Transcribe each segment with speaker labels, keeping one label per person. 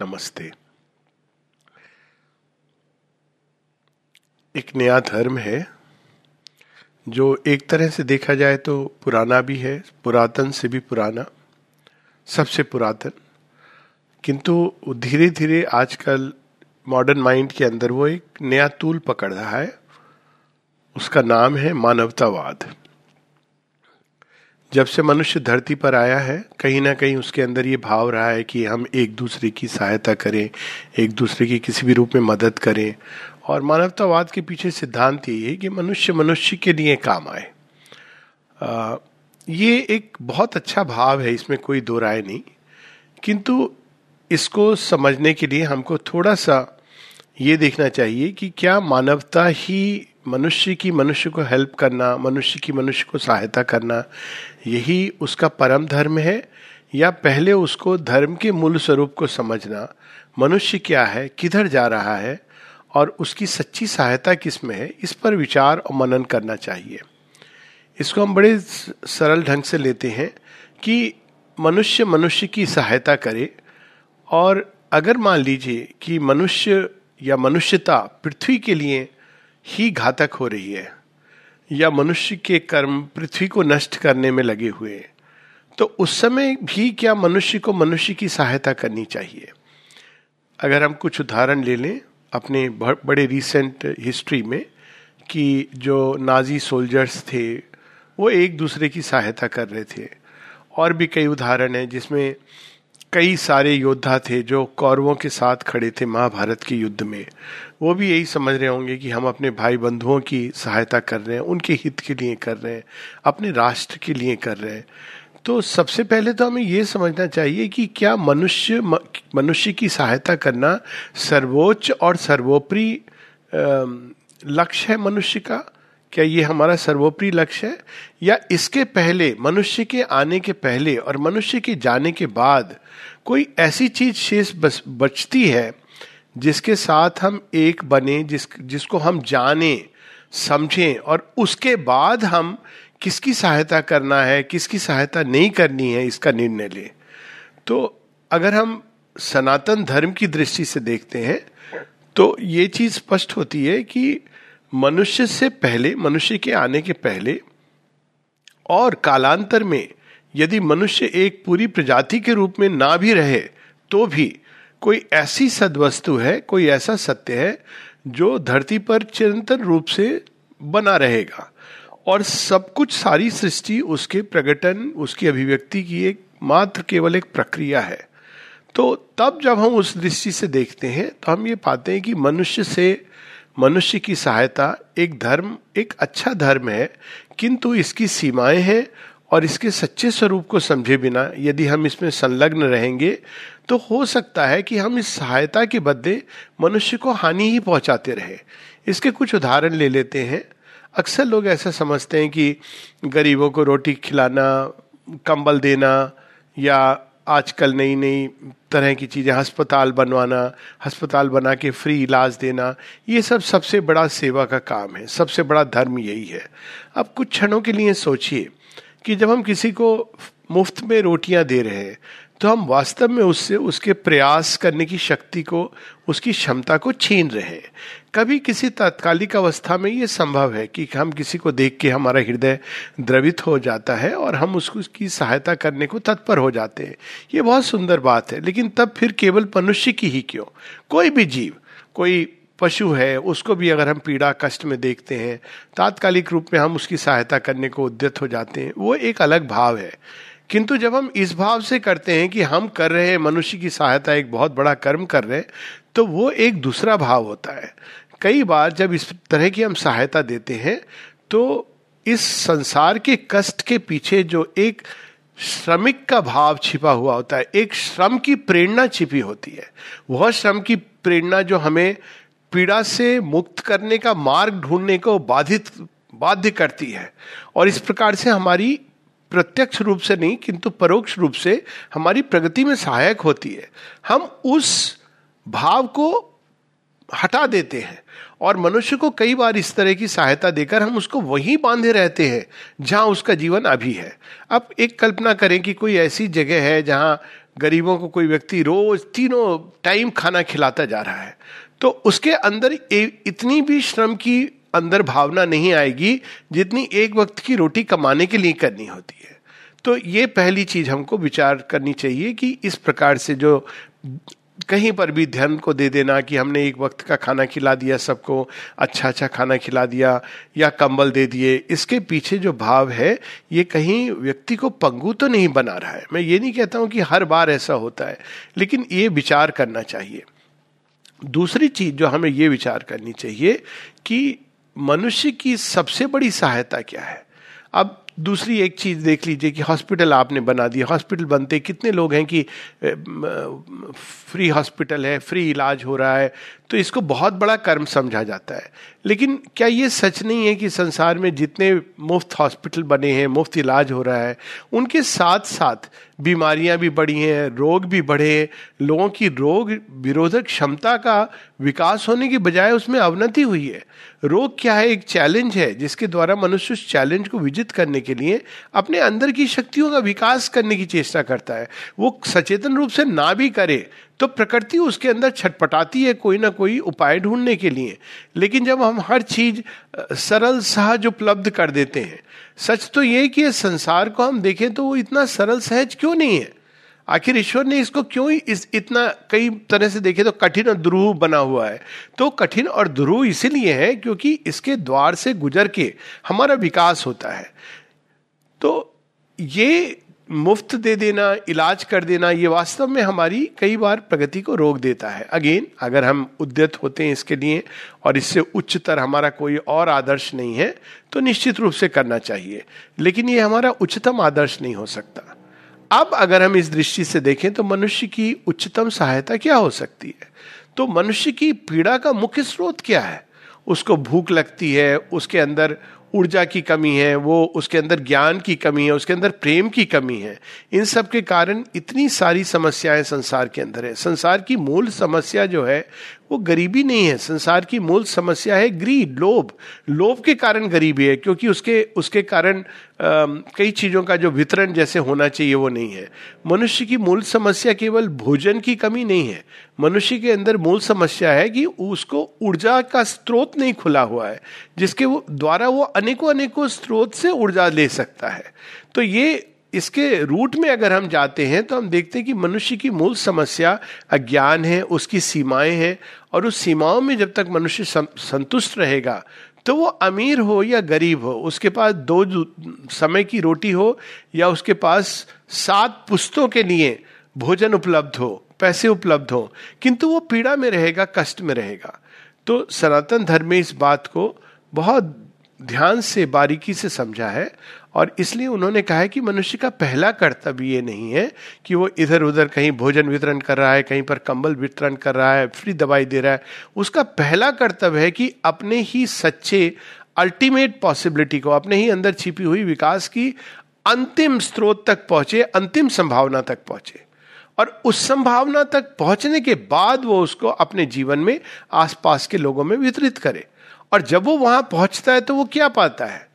Speaker 1: नमस्ते। एक नया धर्म है, जो एक तरह से देखा जाए तो पुराना भी है, पुरातन से भी पुराना, सबसे पुरातन। किंतु धीरे धीरे आजकल मॉडर्न माइंड के अंदर वो एक नया तूल पकड़ रहा है, उसका नाम है मानवतावाद। जब से मनुष्य धरती पर आया है कहीं ना कहीं उसके अंदर ये भाव रहा है कि हम एक दूसरे की सहायता करें एक दूसरे की किसी भी रूप में मदद करें। और मानवतावाद के पीछे सिद्धांत ये है कि मनुष्य मनुष्य के लिए काम आए। आ, ये एक बहुत अच्छा भाव है इसमें कोई दो राय नहीं। किंतु इसको समझने के लिए हमको थोड़ा सा ये देखना चाहिए कि क्या मानवता ही मनुष्य की मनुष्य को हेल्प करना, मनुष्य की मनुष्य को सहायता करना, यही उसका परम धर्म है या पहले उसको धर्म के मूल स्वरूप को समझना, मनुष्य क्या है, किधर जा रहा है और उसकी सच्ची सहायता किसमें है, इस पर विचार और मनन करना चाहिए। इसको हम बड़े सरल ढंग से लेते हैं कि मनुष्य मनुष्य की सहायता करे और अगर मान लीजिए कि मनुष्य या मनुष्यता पृथ्वी के लिए ही घातक हो रही है, या मनुष्य के कर्म पृथ्वी को नष्ट करने में लगे हुए तो उस समय भी क्या मनुष्य को मनुष्य की सहायता करनी चाहिए? अगर हम कुछ उदाहरण ले लें अपने बड़े रिसेंट हिस्ट्री में, कि जो नाजी सोल्जर्स थे, वो एक दूसरे की सहायता कर रहे थे। और भी कई उदाहरण हैं जिसमें कई सारे योद्धा थे जो कौरवों के साथ खड़े थे महाभारत के युद्ध में। वो भी यही समझ रहे होंगे कि हम अपने भाई बंधुओं की सहायता कर रहे हैं, उनके हित के लिए कर रहे हैं, अपने राष्ट्र के लिए कर रहे हैं। तो सबसे पहले तो हमें ये समझना चाहिए कि क्या मनुष्य मनुष्य की सहायता करना सर्वोच्च और सर्वोपरि लक्ष्य है मनुष्य का? क्या ये हमारा सर्वोपरि लक्ष्य है? या इसके पहले, मनुष्य के आने के पहले और मनुष्य के जाने के बाद कोई ऐसी चीज़ शेष बचती है जिसके साथ हम एक बने, जिस, जिसको हम जाने, समझें और उसके बाद हम किसकी सहायता करना है, किसकी सहायता नहीं करनी है, इसका निर्णय लें। तो अगर हम सनातन धर्म की दृष्टि से देखते हैं तो ये चीज़ स्पष्ट होती है कि मनुष्य से पहले, मनुष्य के आने के पहले और कालांतर में यदि मनुष्य एक पूरी प्रजाति के रूप में ना भी रहे तो भी कोई ऐसी सदवस्तु है, कोई ऐसा सत्य है जो धरती पर चिरंतन रूप से बना रहेगा। और सब कुछ सारी सृष्टि, उसके प्रकटन उसकी अभिव्यक्ति की एक मात्र केवल एक प्रक्रिया है। तो तब जब हम उस दृष्टि से देखते हैं तो हम ये पाते हैं कि मनुष्य से मनुष्य की सहायता एक धर्म, एक अच्छा धर्म है, किंतु इसकी सीमाएँ हैं और इसके सच्चे स्वरूप को समझे बिना यदि हम इसमें संलग्न रहेंगे तो हो सकता है कि हम इस सहायता के बदले मनुष्य को हानि ही पहुंचाते रहे। इसके कुछ उदाहरण ले लेते हैं। अक्सर लोग ऐसा समझते हैं कि गरीबों को रोटी खिलाना, कंबल देना या आजकल नई नई तरह की चीज़ें, अस्पताल बनवाना, अस्पताल बना के फ्री इलाज देना, ये सब सबसे बड़ा सेवा का काम है, सबसे बड़ा धर्म यही है। अब कुछ क्षणों के लिए सोचिए कि जब हम किसी को मुफ़्त में रोटियाँ दे रहे हैं तो हम वास्तव में उससे, उसके प्रयास करने की शक्ति को, उसकी क्षमता को छीन रहे हैं। कभी किसी तात्कालिक अवस्था में ये संभव है कि हम किसी को देख के हमारा हृदय द्रवित हो जाता है और हम उसको, उसकी सहायता करने को तत्पर हो जाते हैं। ये बहुत सुंदर बात है, लेकिन तब फिर केवल मनुष्य की ही क्यों? कोई भी जीव, कोई पशु है, उसको भी अगर हम पीड़ा, कष्ट में देखते हैं, तात्कालिक रूप में हम उसकी सहायता करने को उद्यत हो जाते हैं, वो एक अलग भाव है। किंतु जब हम इस भाव से करते हैं कि हम कर रहे हैं, मनुष्य की सहायता एक बहुत बड़ा कर्म कर रहे हैं तो वो एक दूसरा भाव होता है। कई बार जब इस तरह की हम सहायता देते हैं तो इस संसार के कष्ट के पीछे जो एक श्रमिक का भाव छिपा हुआ होता है, एक श्रम की प्रेरणा छिपी होती है। वह श्रम की प्रेरणा जो हमें पीड़ा से मुक्त करने का, मार्ग ढूँढने को बाधित, बाध्य करती है। और इस प्रकार से हमारी प्रत्यक्ष रूप से नहीं, किंतु परोक्ष रूप से हमारी प्रगति में सहायक होती है। हम उस भाव को हटा देते हैं और मनुष्य को कई बार इस तरह की सहायता देकर हम उसको वहीं बांधे रहते हैं, जहाँ उसका जीवन अभी है। अब एक कल्पना करें कि कोई ऐसी जगह है जहाँ गरीबों को कोई व्यक्ति रोज तीनों टाइम खाना खिलाता जा रहा है तो उसके अंदर इतनी भी श्रम की अंदर भावना नहीं आएगी जितनी एक वक्त की रोटी कमाने के लिए करनी होती है। तो ये पहली चीज़ हमको विचार करनी चाहिए कि इस प्रकार से जो कहीं पर भी ध्यान को दे देना कि हमने एक वक्त का खाना खिला दिया, सबको अच्छा अच्छा खाना खिला दिया या कंबल दे दिए, इसके पीछे जो भाव है, ये कहीं व्यक्ति को पंगु तो नहीं बना रहा है। मैं ये नहीं कहता हूँ कि हर बार ऐसा होता है, लेकिन ये विचार करना चाहिए। दूसरी चीज़ जो हमें ये विचार करनी चाहिए कि मनुष्य की सबसे बड़ी सहायता क्या है? अब दूसरी एक चीज़ देख लीजिए कि हॉस्पिटल आपने बना दिया। हॉस्पिटल बनते कितने लोग हैं कि फ्री हॉस्पिटल है, फ्री इलाज हो रहा है तो इसको बहुत बड़ा कर्म समझा जाता है। लेकिन क्या ये सच नहीं है कि संसार में जितने मुफ़्त हॉस्पिटल बने हैं, मुफ़्त इलाज हो रहा है, उनके साथ साथ बीमारियाँ भी बढ़ी हैं, रोग भी बढ़े हैं, लोगों की रोग विरोधक क्षमता का विकास होने की बजाय उसमें अवनति हुई है। रोग क्या है? एक चैलेंज है, जिसके द्वारा मनुष्य उस चैलेंज को विजित करने के लिए अपने अंदर की शक्तियों का विकास करने की चेष्टा करता है। वो सचेतन रूप से ना भी करे तो प्रकृति उसके अंदर छटपटाती है कोई ना कोई उपाय ढूँढने के लिए। लेकिन जब हम हर चीज़ सरल सहज उपलब्ध कर देते हैं, सच तो ये कि इस संसार को हम देखें तो वो इतना सरल सहज क्यों नहीं है? आखिर ईश्वर ने इसको क्यों इस, इतना कई तरह से देखे तो कठिन और ध्रुव बना हुआ है। तो कठिन और ध्रुव इसीलिए है क्योंकि इसके द्वार से गुजर के हमारा विकास होता है। तो ये मुफ़्त दे देना, इलाज कर देना, ये वास्तव में हमारी कई बार प्रगति को रोक देता है। अगेन अगर हम उद्यत होते हैं इसके लिए और इससे उच्चतर हमारा कोई और आदर्श नहीं है तो निश्चित रूप से करना चाहिए। लेकिन ये हमारा उच्चतम आदर्श नहीं हो सकता। अब अगर हम इस दृष्टि से देखें तो मनुष्य की उच्चतम सहायता क्या हो सकती है? तो मनुष्य की पीड़ा का मुख्य स्रोत क्या है? उसको भूख लगती है, उसके अंदर ऊर्जा की कमी है, वो उसके अंदर ज्ञान की कमी है, उसके अंदर प्रेम की कमी है। इन सब के कारण इतनी सारी समस्याएँ संसार के अंदर है। संसार की मूल समस्या जो है, वो गरीबी नहीं है। संसार की मूल समस्या है ग्रीड, लोभ। लोभ के कारण गरीबी है, क्योंकि उसके उसके कारण कई चीज़ों का जो वितरण जैसे होना चाहिए, वो नहीं है। मनुष्य की मूल समस्या केवल भोजन की कमी नहीं है। मनुष्य के अंदर मूल समस्या है कि उसको ऊर्जा का स्रोत नहीं खुला हुआ है, जिसके वो, द्वारा वो अनेकों अनेकों स्रोत से ऊर्जा ले सकता है। तो ये इसके रूट में अगर हम जाते हैं तो हम देखते हैं कि मनुष्य की मूल समस्या अज्ञान है, उसकी सीमाएँ हैं, और उस सीमाओं में जब तक मनुष्य संतुष्ट रहेगा तो वो अमीर हो या गरीब हो, उसके पास दो समय की रोटी हो या उसके पास सात पुस्तों के लिए भोजन उपलब्ध हो, पैसे उपलब्ध हो, किंतु वो पीड़ा में रहेगा, कष्ट में रहेगा। तो सनातन धर्म में इस बात को बहुत ध्यान से, बारीकी से समझा है और इसलिए उन्होंने कहा है कि मनुष्य का पहला कर्तव्य ये नहीं है कि वो इधर उधर कहीं भोजन वितरण कर रहा है, कहीं पर कंबल वितरण कर रहा है, फ्री दवाई दे रहा है। उसका पहला कर्तव्य है कि अपने ही सच्चे अल्टीमेट पॉसिबिलिटी को, अपने ही अंदर छिपी हुई विकास की अंतिम स्रोत तक पहुँचे, अंतिम संभावना तक पहुँचे। और उस संभावना तक पहुँचने के बाद वो उसको अपने जीवन में आसपास के लोगों में वितरित करे। और जब वो वहाँ पहुँचता है तो वो क्या पाता है?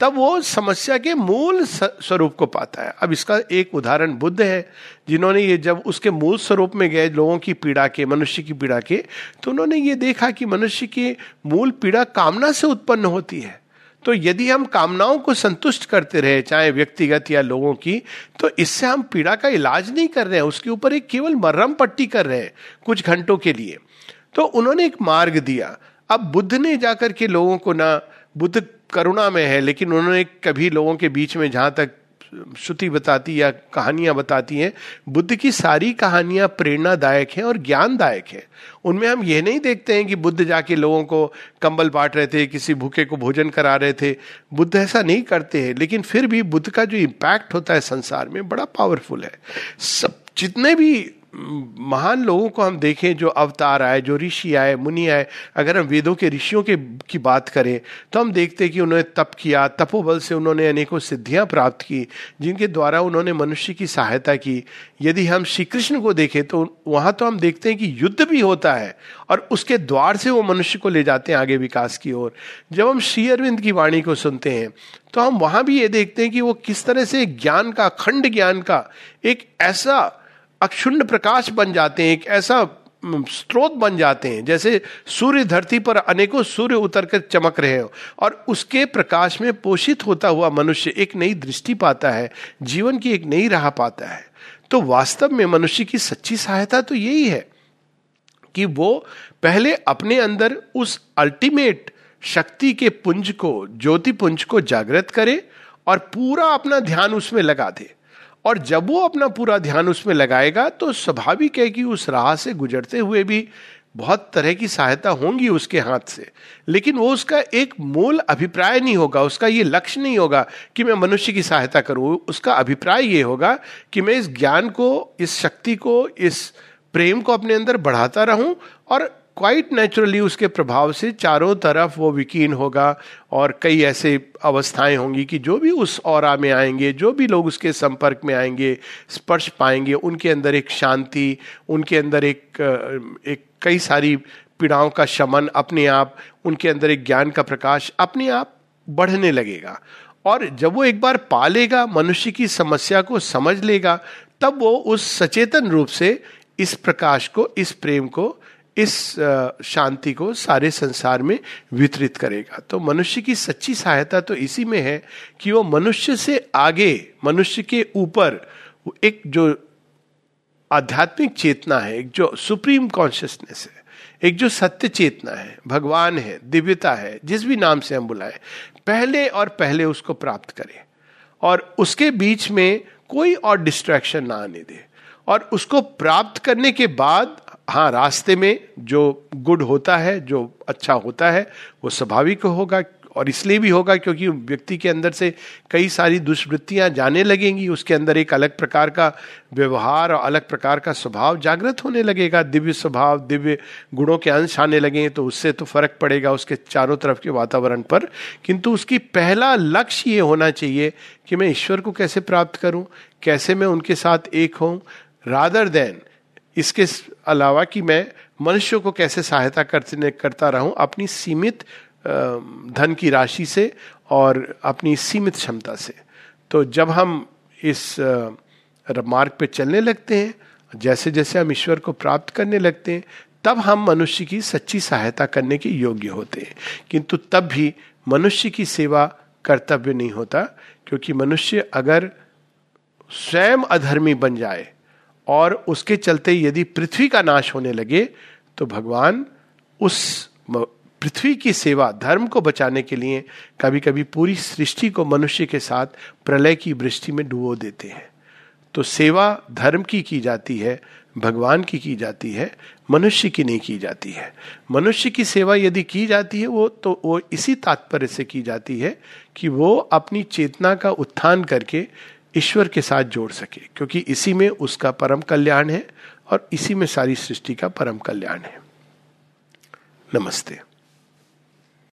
Speaker 1: तब वो समस्या के मूल स्वरूप को पाता है। अब इसका एक उदाहरण बुद्ध है, जिन्होंने ये जब उसके मूल स्वरूप में गए, लोगों की पीड़ा के, मनुष्य की पीड़ा के तो उन्होंने ये देखा कि मनुष्य की मूल पीड़ा कामना से उत्पन्न होती है। तो यदि हम कामनाओं को संतुष्ट करते रहे, चाहे व्यक्तिगत या लोगों की तो इससे हम पीड़ा का इलाज नहीं कर रहे हैं। उसके ऊपर एक केवल मर्रम पट्टी कर रहे हैं कुछ घंटों के लिए। तो उन्होंने एक मार्ग दिया। अब बुद्ध ने जाकर के लोगों को ना, बुद्ध करुणा में है, लेकिन उन्होंने कभी लोगों के बीच में जहाँ तक श्रुति बताती या कहानियाँ बताती हैं, बुद्ध की सारी कहानियाँ प्रेरणादायक हैं और ज्ञानदायक हैं। उनमें हम यह नहीं देखते हैं कि बुद्ध जाके लोगों को कंबल बांट रहे थे, किसी भूखे को भोजन करा रहे थे। बुद्ध ऐसा नहीं करते हैं, लेकिन फिर भी बुद्ध का जो इम्पैक्ट होता है संसार में, बड़ा पावरफुल है। सब, जितने भी महान लोगों को हम देखें जो अवतार आए, जो ऋषि आए, मुनि आए, अगर हम वेदों के ऋषियों के, की बात करें तो हम देखते हैं कि उन्होंने तप किया, तपोबल से उन्होंने अनेकों सिद्धियाँ प्राप्त की, जिनके द्वारा उन्होंने मनुष्य की सहायता की। यदि हम श्री कृष्ण को देखें तो वहाँ तो हम देखते हैं कि युद्ध भी होता है, और उसके द्वार से वो मनुष्य को ले जाते हैं आगे विकास की ओर। जब हम श्री अरविंद की वाणी को सुनते हैं तो हम वहाँ भी ये देखते हैं कि वो किस तरह से ज्ञान का, खंड ज्ञान का एक ऐसा अक्षुण्ण प्रकाश बन जाते हैं, एक ऐसा स्रोत बन जाते हैं, जैसे सूर्य धरती पर अनेकों सूर्य उतर कर चमक रहे हो, और उसके प्रकाश में पोषित होता हुआ मनुष्य एक नई दृष्टि पाता है, जीवन की एक नई राह पाता है। तो वास्तव में मनुष्य की सच्ची सहायता तो यही है, कि वो पहले अपने अंदर उस अल्टीमेट शक्ति के पुंज को, ज्योति पुंज को जागृत करे और पूरा अपना ध्यान उसमें लगा दे। और जब वो अपना पूरा ध्यान उसमें लगाएगा तो स्वाभाविक है कि उस राह से गुजरते हुए भी बहुत तरह की सहायता होंगी उसके हाथ से। लेकिन वो उसका एक मूल अभिप्राय नहीं होगा, उसका ये लक्ष्य नहीं होगा कि मैं मनुष्य की सहायता करूँ। उसका अभिप्राय ये होगा कि मैं इस ज्ञान को, इस शक्ति को, इस प्रेम को अपने अंदर बढ़ाता रहूँ और क्वाइट नेचुरली उसके प्रभाव से चारों तरफ़ वो विकीन होगा और कई ऐसे अवस्थाएँ होंगी कि जो भी उस और में आएँगे, जो भी लोग उसके संपर्क में आएँगे, स्पर्श पाएँगे, उनके अंदर एक शांति, उनके अंदर एक एक कई सारी पीड़ाओं का शमन अपने आप, उनके अंदर एक ज्ञान का प्रकाश अपने आप बढ़ने लगेगा। और जब वो एक बार पालेगा मनुष्य की समस्या को समझ लेगा, तब वो उस सचेतन रूप से इस प्रकाश को, इस प्रेम को इस शांति को सारे संसार में वितरित करेगा। तो मनुष्य की सच्ची सहायता तो इसी में है कि वो मनुष्य से आगे, मनुष्य के ऊपर एक जो आध्यात्मिक चेतना है, एक जो सुप्रीम कॉन्शियसनेस है, एक जो सत्य चेतना है, भगवान है, दिव्यता है, जिस भी नाम से हम बुलाएँ, पहले और पहले उसको प्राप्त करें और उसके बीच में कोई और डिस्ट्रैक्शन ना आने दे। और उसको प्राप्त करने के बाद हाँ रास्ते में जो गुड होता है, जो अच्छा होता है, वो स्वाभाविक होगा और इसलिए भी होगा क्योंकि व्यक्ति के अंदर से कई सारी दुष्वृत्तियाँ जाने लगेंगी, उसके अंदर एक अलग प्रकार का व्यवहार और अलग प्रकार का स्वभाव जागृत होने लगेगा। दिव्य स्वभाव, दिव्य गुणों के अंश आने लगेंगे तो उससे तो फ़र्क पड़ेगा उसके चारों तरफ़ के वातावरण पर। किंतु उसकी पहला लक्ष्य ये होना चाहिए कि मैं ईश्वर को कैसे प्राप्त करूँ, कैसे मैं उनके साथ एक हूँ रादर देन इसके अलावा कि मैं मनुष्यों को कैसे सहायता करते करता रहूँ, अपनी सीमित धन की राशि से और अपनी सीमित क्षमता से। तो जब हम इस मार्ग पे चलने लगते हैं, जैसे जैसे हम ईश्वर को प्राप्त करने लगते हैं, तब हम मनुष्य की सच्ची सहायता करने के योग्य होते हैं। किंतु तब भी मनुष्य की सेवा कर्तव्य नहीं होता, क्योंकि मनुष्य अगर स्वयं अधर्मी बन जाए और उसके चलते यदि पृथ्वी का नाश होने लगे तो भगवान उस पृथ्वी की सेवा, धर्म को बचाने के लिए कभी कभी पूरी सृष्टि को मनुष्य के साथ प्रलय की वृष्टि में डुबो देते हैं। तो सेवा धर्म की की जाती है, भगवान की की जाती है, मनुष्य की नहीं की जाती है। मनुष्य की सेवा यदि की जाती है वो तो वो इसी तात्पर्य से की जाती है कि वो अपनी चेतना का उत्थान करके ईश्वर के साथ जोड़ सके, क्योंकि इसी में उसका परम कल्याण है और इसी में सारी सृष्टि का परम कल्याण है। नमस्ते।